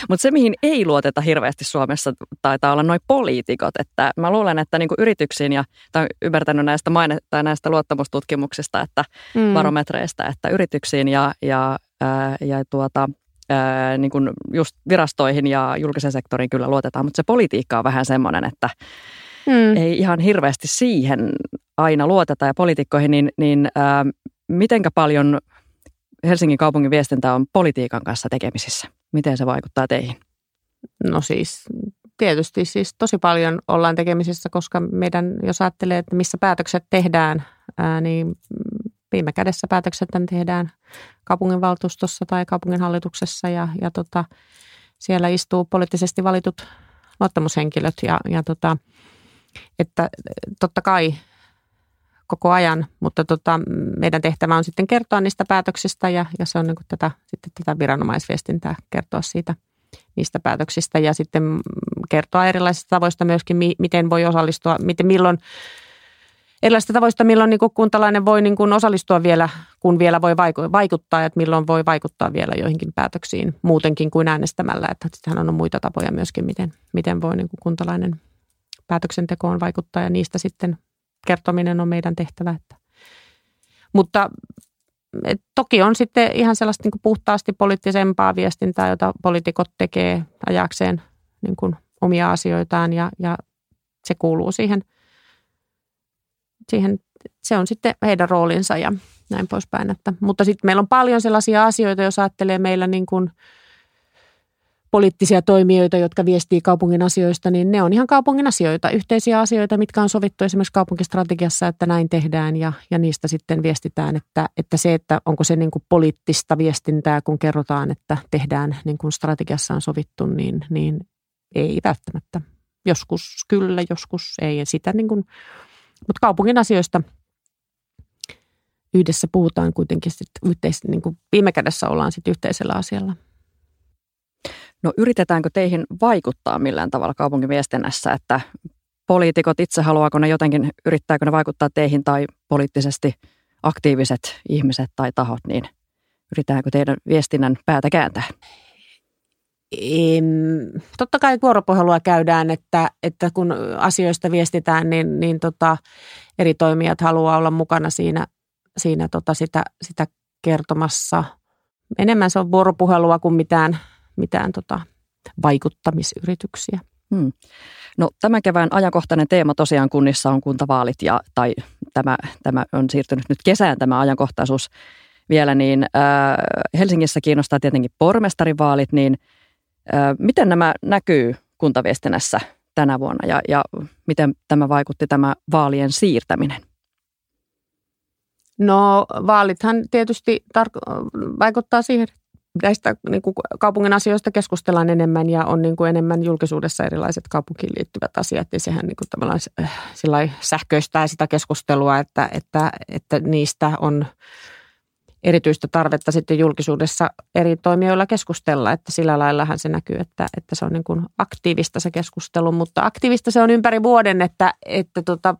Mutta se, mihin ei luoteta hirveästi Suomessa, taitaa olla noin poliitikot. Että mä luulen, että niinku yrityksiin, ja tai ymmärtänyt näistä, maine, tai näistä luottamustutkimuksista, että mm. barometreistä, että yrityksiin ja, ja, ää, ja tuota, ää, niin kuin just virastoihin ja julkisen sektoriin kyllä luotetaan, mutta se politiikka on vähän semmoinen, että mm. ei ihan hirveästi siihen aina luoteta ja poliitikkoihin, niin, niin ää, mitenkä paljon Helsingin kaupungin viestintä on politiikan kanssa tekemisissä? Miten se vaikuttaa teihin? No siis tietysti siis tosi paljon ollaan tekemisissä, koska meidän, jos ajattelee, että missä päätökset tehdään, ää, niin viime kädessä päätökset tehdään kaupunginvaltuustossa tai kaupunginhallituksessa ja, ja tota, siellä istuu poliittisesti valitut luottamushenkilöt ja, ja tota, että totta kai koko ajan, mutta tota, meidän tehtävä on sitten kertoa niistä päätöksistä ja, ja se on niin tätä, sitten tätä viranomaisviestintää kertoa siitä niistä päätöksistä ja sitten kertoa erilaisista tavoista myöskin, miten voi osallistua, miten milloin erilaisista tavoista, milloin niin kuntalainen voi niin kuin osallistua vielä, kun vielä voi vaikuttaa, että milloin voi vaikuttaa vielä joihinkin päätöksiin muutenkin kuin äänestämällä. Että sittenhän on muita tapoja myöskin, miten, miten voi niin kuin kuntalainen päätöksentekoon vaikuttaa ja niistä sitten kertominen on meidän tehtävä. Että. Mutta et, toki on sitten ihan sellaista niin kuin puhtaasti poliittisempaa viestintää, jota poliitikot tekee ajakseen niin kuin omia asioitaan ja, ja se kuuluu siihen, siihen, se on sitten heidän roolinsa ja näin poispäin. Että, mutta sitten meillä on paljon sellaisia asioita, jos ajattelee meillä niin kuin – poliittisia toimijoita, jotka viestii kaupungin asioista, niin ne on ihan kaupungin asioita, yhteisiä asioita, mitkä on sovittu esimerkiksi kaupunkistrategiassa, että näin tehdään ja, ja niistä sitten viestitään, että, että se, että onko se niin kuin poliittista viestintää, kun kerrotaan, että tehdään niin kuin strategiassa on sovittu, niin, niin ei välttämättä. Joskus kyllä, joskus ei. Sitä niin kuin, mutta kaupungin asioista yhdessä puhutaan kuitenkin sitten yhteis, niin kuin viime kädessä ollaan sitten yhteisellä asialla. No yritetäänkö teihin vaikuttaa millään tavalla kaupunkiviestinnässä, että poliitikot itse haluaako ne jotenkin, yrittääkö ne vaikuttaa teihin tai poliittisesti aktiiviset ihmiset tai tahot, niin yritetäänkö teidän viestinnän päätä kääntää? Em, totta kai vuoropuhelua käydään, että, että kun asioista viestitään, niin, niin tota, eri toimijat haluaa olla mukana siinä, siinä tota sitä, sitä kertomassa. Enemmän se on vuoropuhelua kuin mitään mitään tota vaikuttamisyrityksiä. Hmm. No, tämän kevään ajankohtainen teema tosiaan kunnissa on kuntavaalit ja, tai tämä, tämä on siirtynyt nyt kesään tämä ajankohtaisuus vielä, niin äh, Helsingissä kiinnostaa tietenkin pormestarivaalit, niin äh, miten nämä näkyy kuntaviestinnässä tänä vuonna ja, ja miten tämä vaikutti tämä vaalien siirtäminen? No vaalithan tietysti tar- vaikuttaa siihen, näistä niin kuin kaupungin asioista keskustellaan enemmän ja on niin kuin enemmän julkisuudessa erilaiset kaupunkiin liittyvät asiat, niin sehän niin kuin tavallaan äh, sähköistää sitä keskustelua, että, että, että niistä on erityistä tarvetta sitten julkisuudessa eri toimijoilla keskustella, että sillä laillahan se näkyy, että, että se on niin kuin aktiivista se keskustelu, mutta aktiivista se on ympäri vuoden, että, että tota,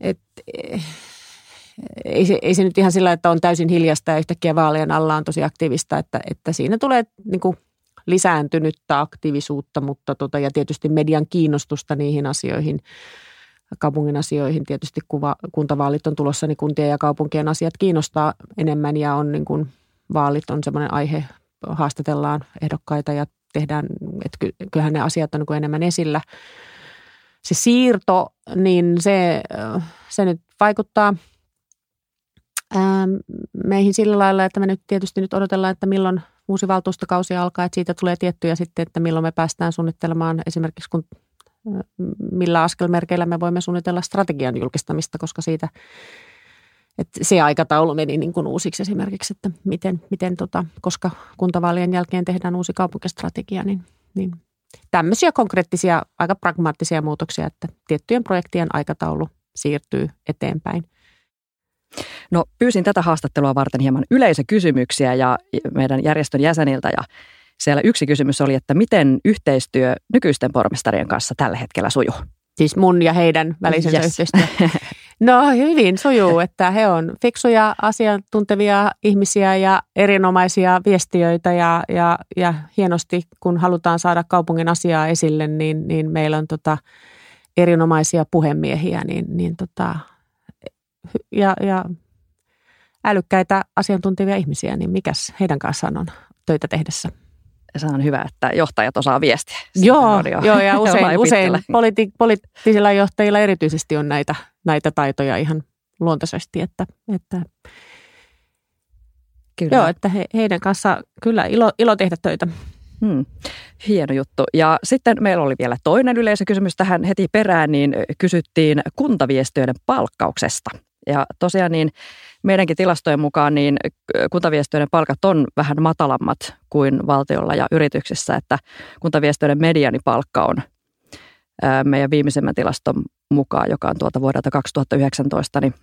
että ei se, ei se nyt ihan sillä, että on täysin hiljasta ja yhtäkkiä vaalien alla on tosi aktiivista, että, että siinä tulee niin kuin lisääntynyttä aktiivisuutta, mutta tota, ja tietysti median kiinnostusta niihin asioihin, kaupungin asioihin. Tietysti kuva, kuntavaalit on tulossa, niin kuntien ja kaupunkien asiat kiinnostaa enemmän ja on niin kuin, vaalit on semmoinen aihe, haastatellaan ehdokkaita ja tehdään, että kyllähän ne asiat on niin enemmän esillä. Se siirto, niin se, se nyt vaikuttaa – meihin sillä lailla, että me nyt tietysti nyt odotellaan, että milloin uusi valtuustokausi alkaa, että siitä tulee tiettyjä sitten, että milloin me päästään suunnittelemaan esimerkiksi kun millä askelmerkeillä me voimme suunnitella strategian julkistamista, koska siitä, että se aikataulu meni niin kuin uusiksi esimerkiksi, että miten, miten tota, koska kuntavaalien jälkeen tehdään uusi kaupunkistrategia, niin, niin tämmöisiä konkreettisia, aika pragmaattisia muutoksia, että tiettyjen projektien aikataulu siirtyy eteenpäin – No pyysin tätä haastattelua varten hieman yleisökysymyksiä ja meidän järjestön jäseniltä ja siellä yksi kysymys oli, että miten yhteistyö nykyisten pormestarien kanssa tällä hetkellä sujuu? Siis mun ja heidän välisensä yes. yhteistyö. No hyvin sujuu, että he on fiksuja, asiantuntevia ihmisiä ja erinomaisia viestiöitä ja, ja, ja hienosti, kun halutaan saada kaupungin asiaa esille, niin, niin meillä on tota erinomaisia puhemiehiä, niin, niin tota, ja, ja älykkäitä asiantuntevia ihmisiä, niin mikäs heidän kanssaan on töitä tehdessä? Se on hyvä, että johtajat osaa viestiä. joo, joo, ja usein, usein politi- poliittisilla johtajilla erityisesti on näitä, näitä taitoja ihan luontaisesti, että, että Kyllä. Joo, että he, heidän kanssa kyllä ilo, ilo tehdä töitä. Hmm. Hieno juttu. Ja sitten meillä oli vielä toinen yleisökysymys tähän heti perään, niin kysyttiin kuntaviestiöiden palkkauksesta. Ja tosiaan niin meidänkin tilastojen mukaan niin kuntaviestiöiden palkat on vähän matalammat kuin valtiolla ja yrityksissä, että kuntaviestiöiden medianipalkka on meidän viimeisemmän tilaston mukaan, joka on tuolta vuodelta 2019, niin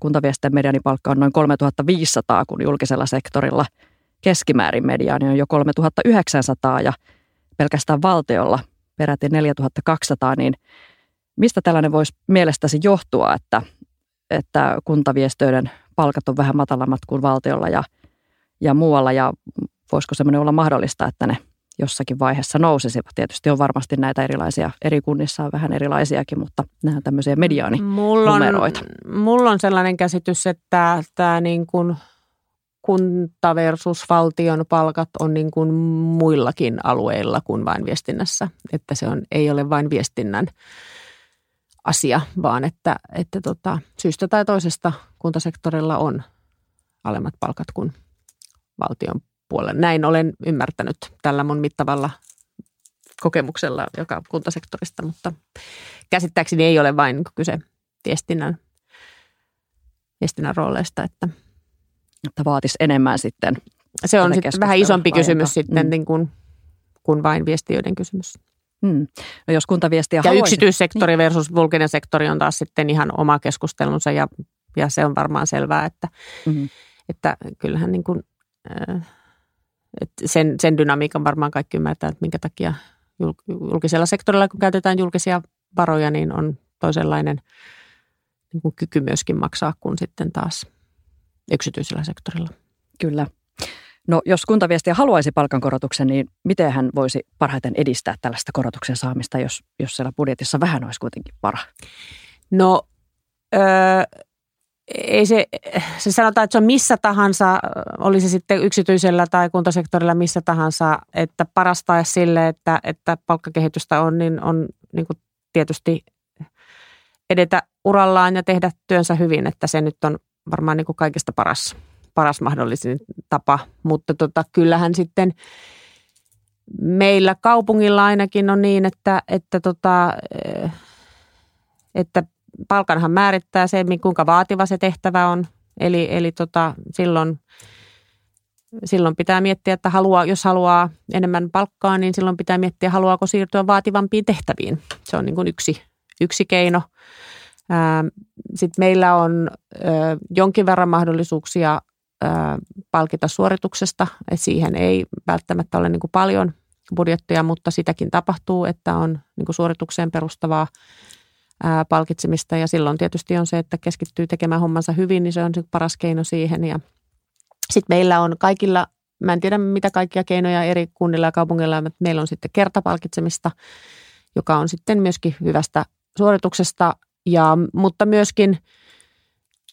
kuntaviestiöiden medianipalkka on noin 3500, kun julkisella sektorilla keskimäärin mediaani on jo 3900 ja pelkästään valtiolla peräti 4200, niin mistä tällainen voisi mielestäsi johtua, että että kuntaviestöiden palkat on vähän matalammat kuin valtiolla ja, ja muualla ja voisiko semmoinen olla mahdollista, että ne jossakin vaiheessa nousisivat. Tietysti on varmasti näitä erilaisia, eri kunnissa on vähän erilaisiakin, mutta nämä on tämmöisiä mediaaninumeroita. Mulla on, mulla on sellainen käsitys, että tämä niin kuin kunta versus valtion palkat on niin kuin muillakin alueilla kuin vain viestinnässä. Että se on, ei ole vain viestinnän asia, vaan että, että tota, syystä tai toisesta kuntasektorilla on alemmat palkat kuin valtion puolella. Näin olen ymmärtänyt tällä mun mittavalla kokemuksella joka kuntasektorista, mutta käsittääkseni ei ole vain kyse viestinnän, viestinnän rooleista. Että, että vaatisi enemmän sitten. Se on sitten vähän isompi kysymys mm. sitten niin kuin, kuin vain viestiöiden kysymys. Hmm. No jos kuntaviestiä Ja yksityissektori niin. versus julkinen sektori on taas sitten ihan oma keskustelunsa ja, ja se on varmaan selvää, että, mm-hmm. että kyllähän niin kuin, äh, että sen, sen dynamiikan varmaan kaikki ymmärtää, että minkä takia julkisella sektorilla, kun käytetään julkisia varoja, niin on toisenlainen niin kuin kyky myöskin maksaa kuin sitten taas yksityisellä sektorilla. Kyllä. No jos kuntaviestiä haluaisi palkankorotuksen, niin miten hän voisi parhaiten edistää tällaista korotuksen saamista, jos, jos siellä budjetissa vähän olisi kuitenkin varaa? No öö, ei se, se sanotaan, että se on missä tahansa, oli se sitten yksityisellä tai kuntasektorilla missä tahansa, että parasta sille, että, että palkkakehitystä on, niin on niin kuin tietysti edetä urallaan ja tehdä työnsä hyvin, että se nyt on varmaan niin kuin kaikista paras, paras mahdollisin tapa. Mutta tota, kyllähän sitten meillä kaupungilla ainakin on niin, että, että, tota, että palkanhan määrittää se, kuinka vaativa se tehtävä on. Eli, eli tota, silloin, silloin pitää miettiä, että haluaa, jos haluaa enemmän palkkaa, niin silloin pitää miettiä, haluaako siirtyä vaativampiin tehtäviin. Se on niin kuin yksi, yksi keino. Sitten meillä on jonkin verran mahdollisuuksia palkita suorituksesta. Et siihen ei välttämättä ole niin kuin paljon budjettia, mutta sitäkin tapahtuu, että on niin kuin suoritukseen perustavaa palkitsemista. Ja silloin tietysti on se, että keskittyy tekemään hommansa hyvin, niin se on se paras keino siihen. Ja sitten meillä on kaikilla, mä en tiedä mitä kaikkia keinoja eri kunnilla ja kaupungilla, mutta meillä on sitten kertapalkitsemista, joka on sitten myöskin hyvästä suorituksesta, ja, mutta myöskin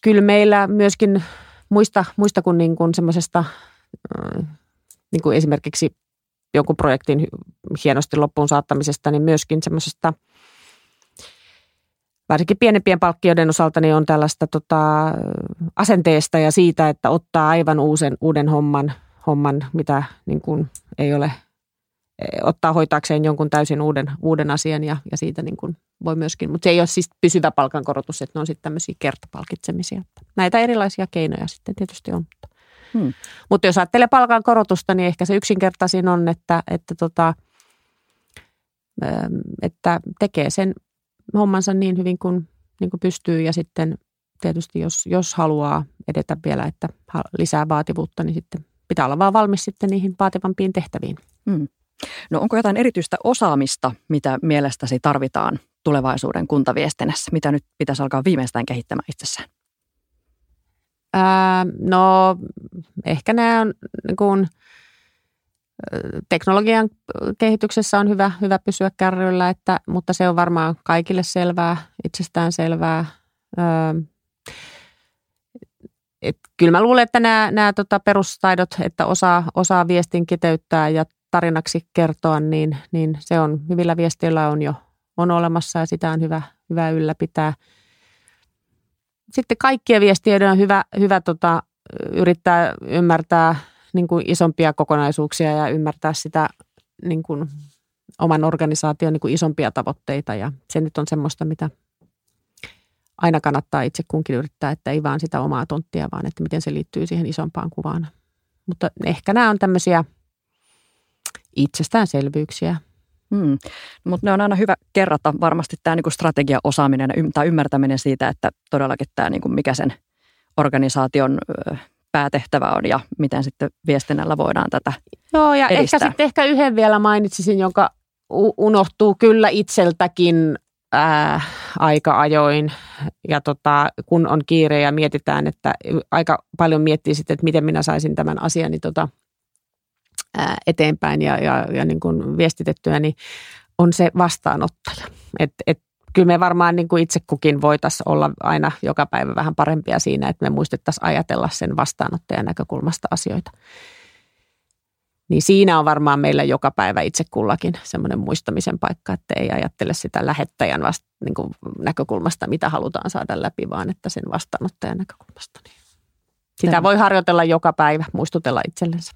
kyllä meillä myöskin muista, muista kuin, niin kuin semmoisesta niin kuin esimerkiksi jonkun projektin hienosti loppuun saattamisesta, niin myöskin semmoisesta – varsinkin pienempien palkkioiden osalta niin on tällaista tota, asenteesta ja siitä, että ottaa aivan uusen, uuden homman, homman mitä niin kuin ei ole, ottaa hoitaakseen jonkun täysin uuden, uuden asian ja, ja siitä niin kuin voi myöskin, mutta se ei ole siis pysyvä palkankorotus, että ne on sitten tämmöisiä kertapalkitsemisia. Näitä erilaisia keinoja sitten tietysti on. Hmm. Mutta jos ajattelee palkankorotusta, niin ehkä se yksinkertaisin on, että, että, tota, että tekee sen hommansa niin hyvin kuin, niin kuin pystyy ja sitten tietysti jos, jos haluaa edetä vielä, että lisää vaativuutta, niin sitten pitää olla vaan valmis sitten niihin vaativampiin tehtäviin. Hmm. No onko jotain erityistä osaamista, mitä mielestäsi tarvitaan tulevaisuuden kuntaviestinnässä, mitä nyt pitäisi alkaa viimeistään kehittämään itsessään? Ää, no ehkä nämä on niin kuin – teknologian kehityksessä on hyvä, hyvä pysyä kärryillä, että, mutta se on varmaan kaikille selvää, itsestään selvää. Öö, et kyllä mä luulen, että nämä, nämä tota perustaidot, että osaa, osaa viestin kiteyttää ja tarinaksi kertoa, niin, niin se on hyvillä viestillä on jo on olemassa ja sitä on hyvä, hyvä ylläpitää. Sitten kaikkien viestiöiden on hyvä, hyvä tota, yrittää ymmärtää niin kuin isompia kokonaisuuksia ja ymmärtää sitä niin kuin oman organisaation niin kuin isompia tavoitteita. Ja se nyt on semmoista, mitä aina kannattaa itse kunkin yrittää, että ei vaan sitä omaa tonttia, vaan että miten se liittyy siihen isompaan kuvaan. Mutta ehkä nämä on tämmöisiä itsestäänselvyyksiä. Hmm. Mutta ne on aina hyvä kerrata varmasti tämä niinku strategiaosaaminen tai ymmärtäminen siitä, että todellakin tämä niinku mikä sen organisaation päätehtävä on ja miten sitten viestinnällä voidaan tätä Joo, ja edistää. ehkä sitten ehkä yhden vielä mainitsisin, jonka unohtuu kyllä itseltäkin ää, aika ajoin. Ja tota, kun on kiire ja mietitään, että aika paljon miettii sitten, että miten minä saisin tämän asian niin tota, eteenpäin ja, ja, ja niin kuin viestitettyä, niin on se vastaanottaja. Et, et kyllä me varmaan niin kuin itse kukin voitaisiin olla aina joka päivä vähän parempia siinä, että me muistettaisiin ajatella sen vastaanottajan näkökulmasta asioita. Niin siinä on varmaan meillä joka päivä itse kullakin semmoinen muistamisen paikka, että ei ajattele sitä lähettäjän vasta, niin kuin näkökulmasta, mitä halutaan saada läpi, vaan että sen vastaanottajan näkökulmasta. Niin sitä voi harjoitella joka päivä, muistutella itsellensä.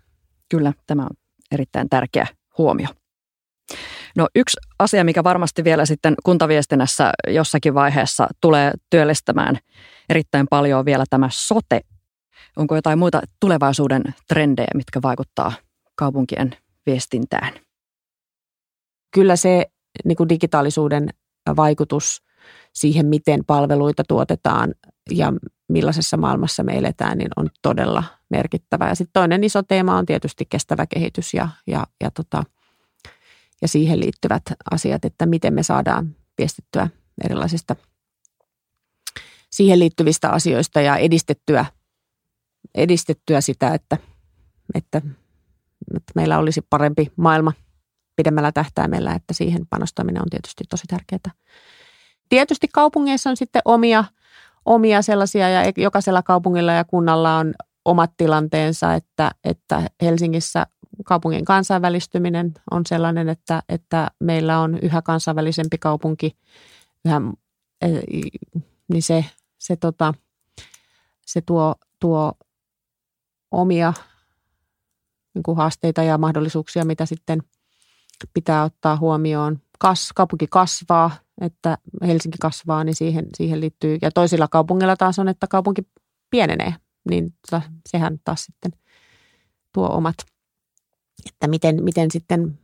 Kyllä, tämä on erittäin tärkeä huomio. No yksi asia, mikä varmasti vielä sitten kuntaviestinnässä jossakin vaiheessa tulee työllistämään erittäin paljon vielä tämä sote. Onko jotain muita tulevaisuuden trendejä, mitkä vaikuttaa kaupunkien viestintään? Kyllä se niin kuin digitaalisuuden vaikutus siihen, miten palveluita tuotetaan ja millaisessa maailmassa me eletään, niin on todella merkittävä. Ja sitten toinen iso teema on tietysti kestävä kehitys ja, ja, ja tota, ja siihen liittyvät asiat, että miten me saadaan viestittyä erilaisista siihen liittyvistä asioista ja edistettyä, edistettyä sitä, että, että, että meillä olisi parempi maailma pidemmällä tähtäimellä, että siihen panostaminen on tietysti tosi tärkeää. Tietysti kaupungeissa on sitten omia, omia sellaisia ja jokaisella kaupungilla ja kunnalla on omat tilanteensa, että, että Helsingissä kaupungin kansainvälistyminen on sellainen, että, että meillä on yhä kansainvälisempi kaupunki, yhä, e, niin se, se, tota, se tuo, tuo omia niin kuin haasteita ja mahdollisuuksia, mitä sitten pitää ottaa huomioon. Kas, kaupunki kasvaa, että Helsinki kasvaa, niin siihen, siihen liittyy. Ja toisilla kaupungilla taas on, että kaupunki pienenee, niin tota, sehän taas sitten tuo omat, että miten, miten sitten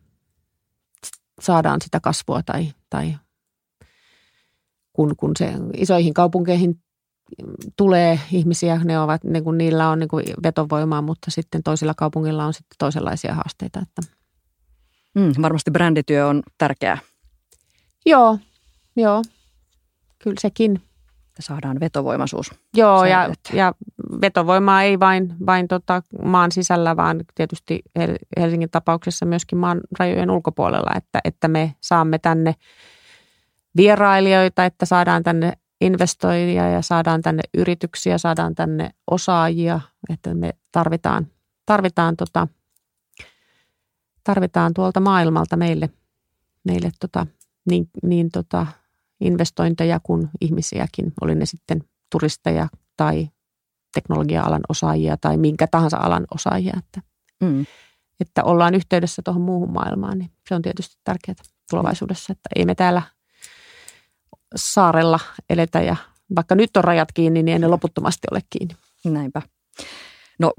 saadaan sitä kasvua tai, tai kun, kun se isoihin kaupunkeihin tulee ihmisiä, ne ovat, niin kuin niillä on niin kuin vetovoimaa, mutta sitten toisilla kaupungilla on sitten toisenlaisia haasteita. Että. Mm, varmasti brändityö on tärkeää. Joo, joo, kyllä sekin. Että saadaan vetovoimaisuus. Joo, ja, ja vetovoimaa ei vain, vain tota maan sisällä, vaan tietysti Helsingin tapauksessa myöskin maan rajojen ulkopuolella, että, että me saamme tänne vierailijoita, että saadaan tänne investoijia ja saadaan tänne yrityksiä, saadaan tänne osaajia, että me tarvitaan, tarvitaan, tota, tarvitaan tuolta maailmalta meille, meille tota, niin, niin tota, investointeja kuin ihmisiäkin, oli ne sitten turisteja tai teknologia-alan osaajia tai minkä tahansa alan osaajia, että, mm. että ollaan yhteydessä tuohon muuhun maailmaan, niin se on tietysti tärkeää tulevaisuudessa, että ei me täällä – saarella eletä ja vaikka nyt on rajat kiinni, niin ei ne loputtomasti ole kiinni. Näinpä. No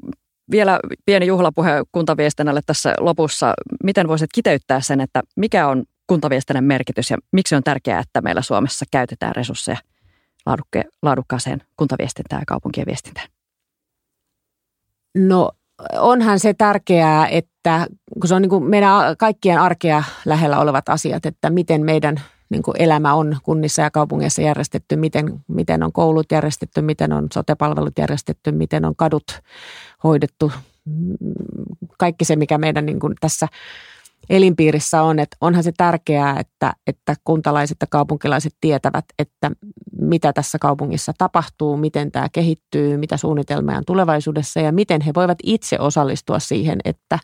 vielä pieni juhlapuhe kuntaviestinnälle tässä lopussa. Miten voisit kiteyttää sen, että mikä on kuntaviestinnän merkitys ja miksi on tärkeää, että meillä Suomessa käytetään resursseja laadukkaaseen kuntaviestintään ja kaupunkien viestintään? No onhan se tärkeää, että kun se on niin kuin meidän kaikkien arkea lähellä olevat asiat, että miten meidän niin kuin elämä on kunnissa ja kaupungeissa järjestetty, miten, miten on koulut järjestetty, miten on sotepalvelut järjestetty, miten on kadut hoidettu. Kaikki se, mikä meidän niin kuin tässä elinpiirissä on, että onhan se tärkeää, että, että kuntalaiset ja kaupunkilaiset tietävät, että mitä tässä kaupungissa tapahtuu, miten tämä kehittyy, mitä suunnitelmia on tulevaisuudessa ja miten he voivat itse osallistua siihen, että,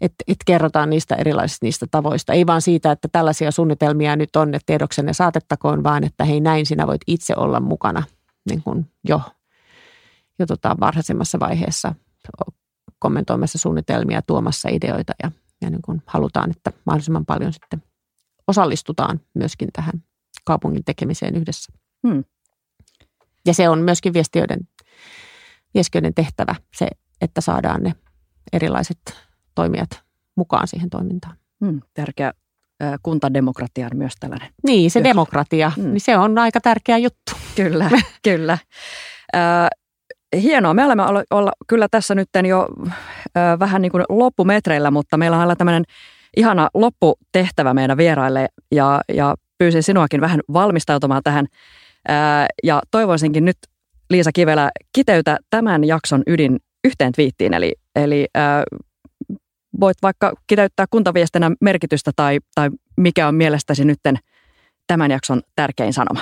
että, että kerrotaan niistä erilaisista niistä tavoista. Ei vaan siitä, että tällaisia suunnitelmia nyt on, että tiedoksenne saatettakoon, vaan että hei näin sinä voit itse olla mukana niin kuin jo, jo tota varhaisemmassa vaiheessa kommentoimassa suunnitelmia, tuomassa ideoita ja, ja niin kuin halutaan, että mahdollisimman paljon sitten osallistutaan myöskin tähän kaupungin tekemiseen yhdessä. Hmm. Ja se on myöskin viestiöiden, viestiöiden tehtävä, se, että saadaan ne erilaiset toimijat mukaan siihen toimintaan. Hmm, tärkeä kuntademokratia on myös tällainen. Niin, se demokratia, hmm. niin se on aika tärkeä juttu. Kyllä, kyllä. Hienoa. Me olemme olla, kyllä tässä nyt jo äh, vähän niin kuin loppumetreillä, mutta meillä on tämmöinen ihana lopputehtävä meidän vieraille ja, ja pyysin sinuakin vähän valmistautumaan tähän. Äh, ja toivoisinkin nyt Liisa Kivelä kiteytä tämän jakson ydin yhteen twiittiin, eli, eli voit vaikka kiteyttää kuntaviestinnän merkitystä tai, tai mikä on mielestäsi nyt tämän jakson tärkein sanoma?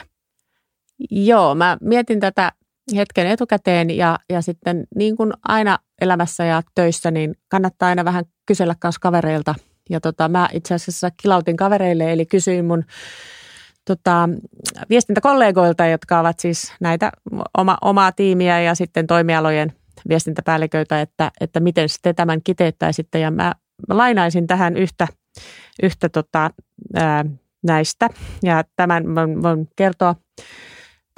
Joo, mä mietin tätä hetken etukäteen ja, ja sitten niin kuin aina elämässä ja töissä, niin kannattaa aina vähän kysellä myös kavereilta. Ja tota, mä itse asiassa kilautin kavereille, eli kysyin mun tota, viestintäkollegoilta, jotka ovat siis näitä oma, omaa tiimiä ja sitten toimialojen viestintäpäälliköitä, että, että miten te tämän kiteyttäisitte. Ja mä lainaisin tähän yhtä, yhtä tota, ää, näistä. Ja tämän voin, voin kertoa.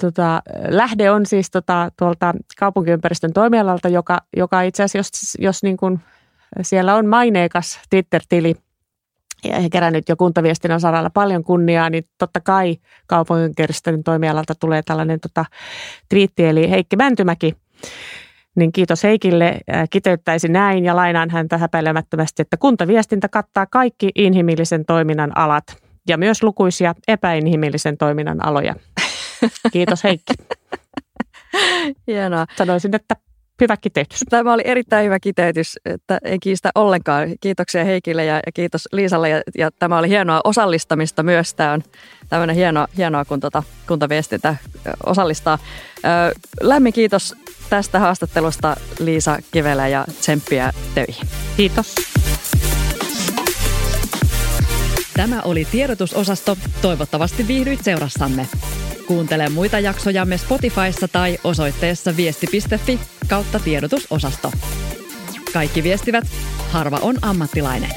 Tota, lähde on siis tota, tuolta kaupunkiympäristön toimialalta, joka, joka itse asiassa, jos, jos niin kuin siellä on maineikas Twitter-tili ja he kerännyt jo kuntaviestinnän saralla paljon kunniaa, niin totta kai kaupunkiympäristön toimialalta tulee tällainen tota, twiitti, eli Heikki Mäntymäki niin kiitos Heikille. Kiteyttäisi näin ja lainaan häntä häpeilemättömästi, että kuntaviestintä kattaa kaikki inhimillisen toiminnan alat ja myös lukuisia epäinhimillisen toiminnan aloja. Kiitos Heikki. Hienoa. Sanoisin, että hyvä kiteytys. Tämä oli erittäin hyvä kiteytys, että ei kiistä ollenkaan. Kiitoksia Heikille ja, ja kiitos Liisalle ja, ja tämä oli hienoa osallistamista myös. Tämä on tämmöinen hienoa, hienoa kun tuota kuntaviestintä osallistaa. Ö, lämmin kiitos tästä haastattelusta Liisa Kivelä ja tsemppiä töihin. Kiitos. Tämä oli tiedotusosasto. Toivottavasti viihdyit seurassamme. Kuuntele muita jaksojamme Spotifyssa tai osoitteessa viesti.fi kautta tiedotusosasto. Kaikki viestivät, harva on ammattilainen.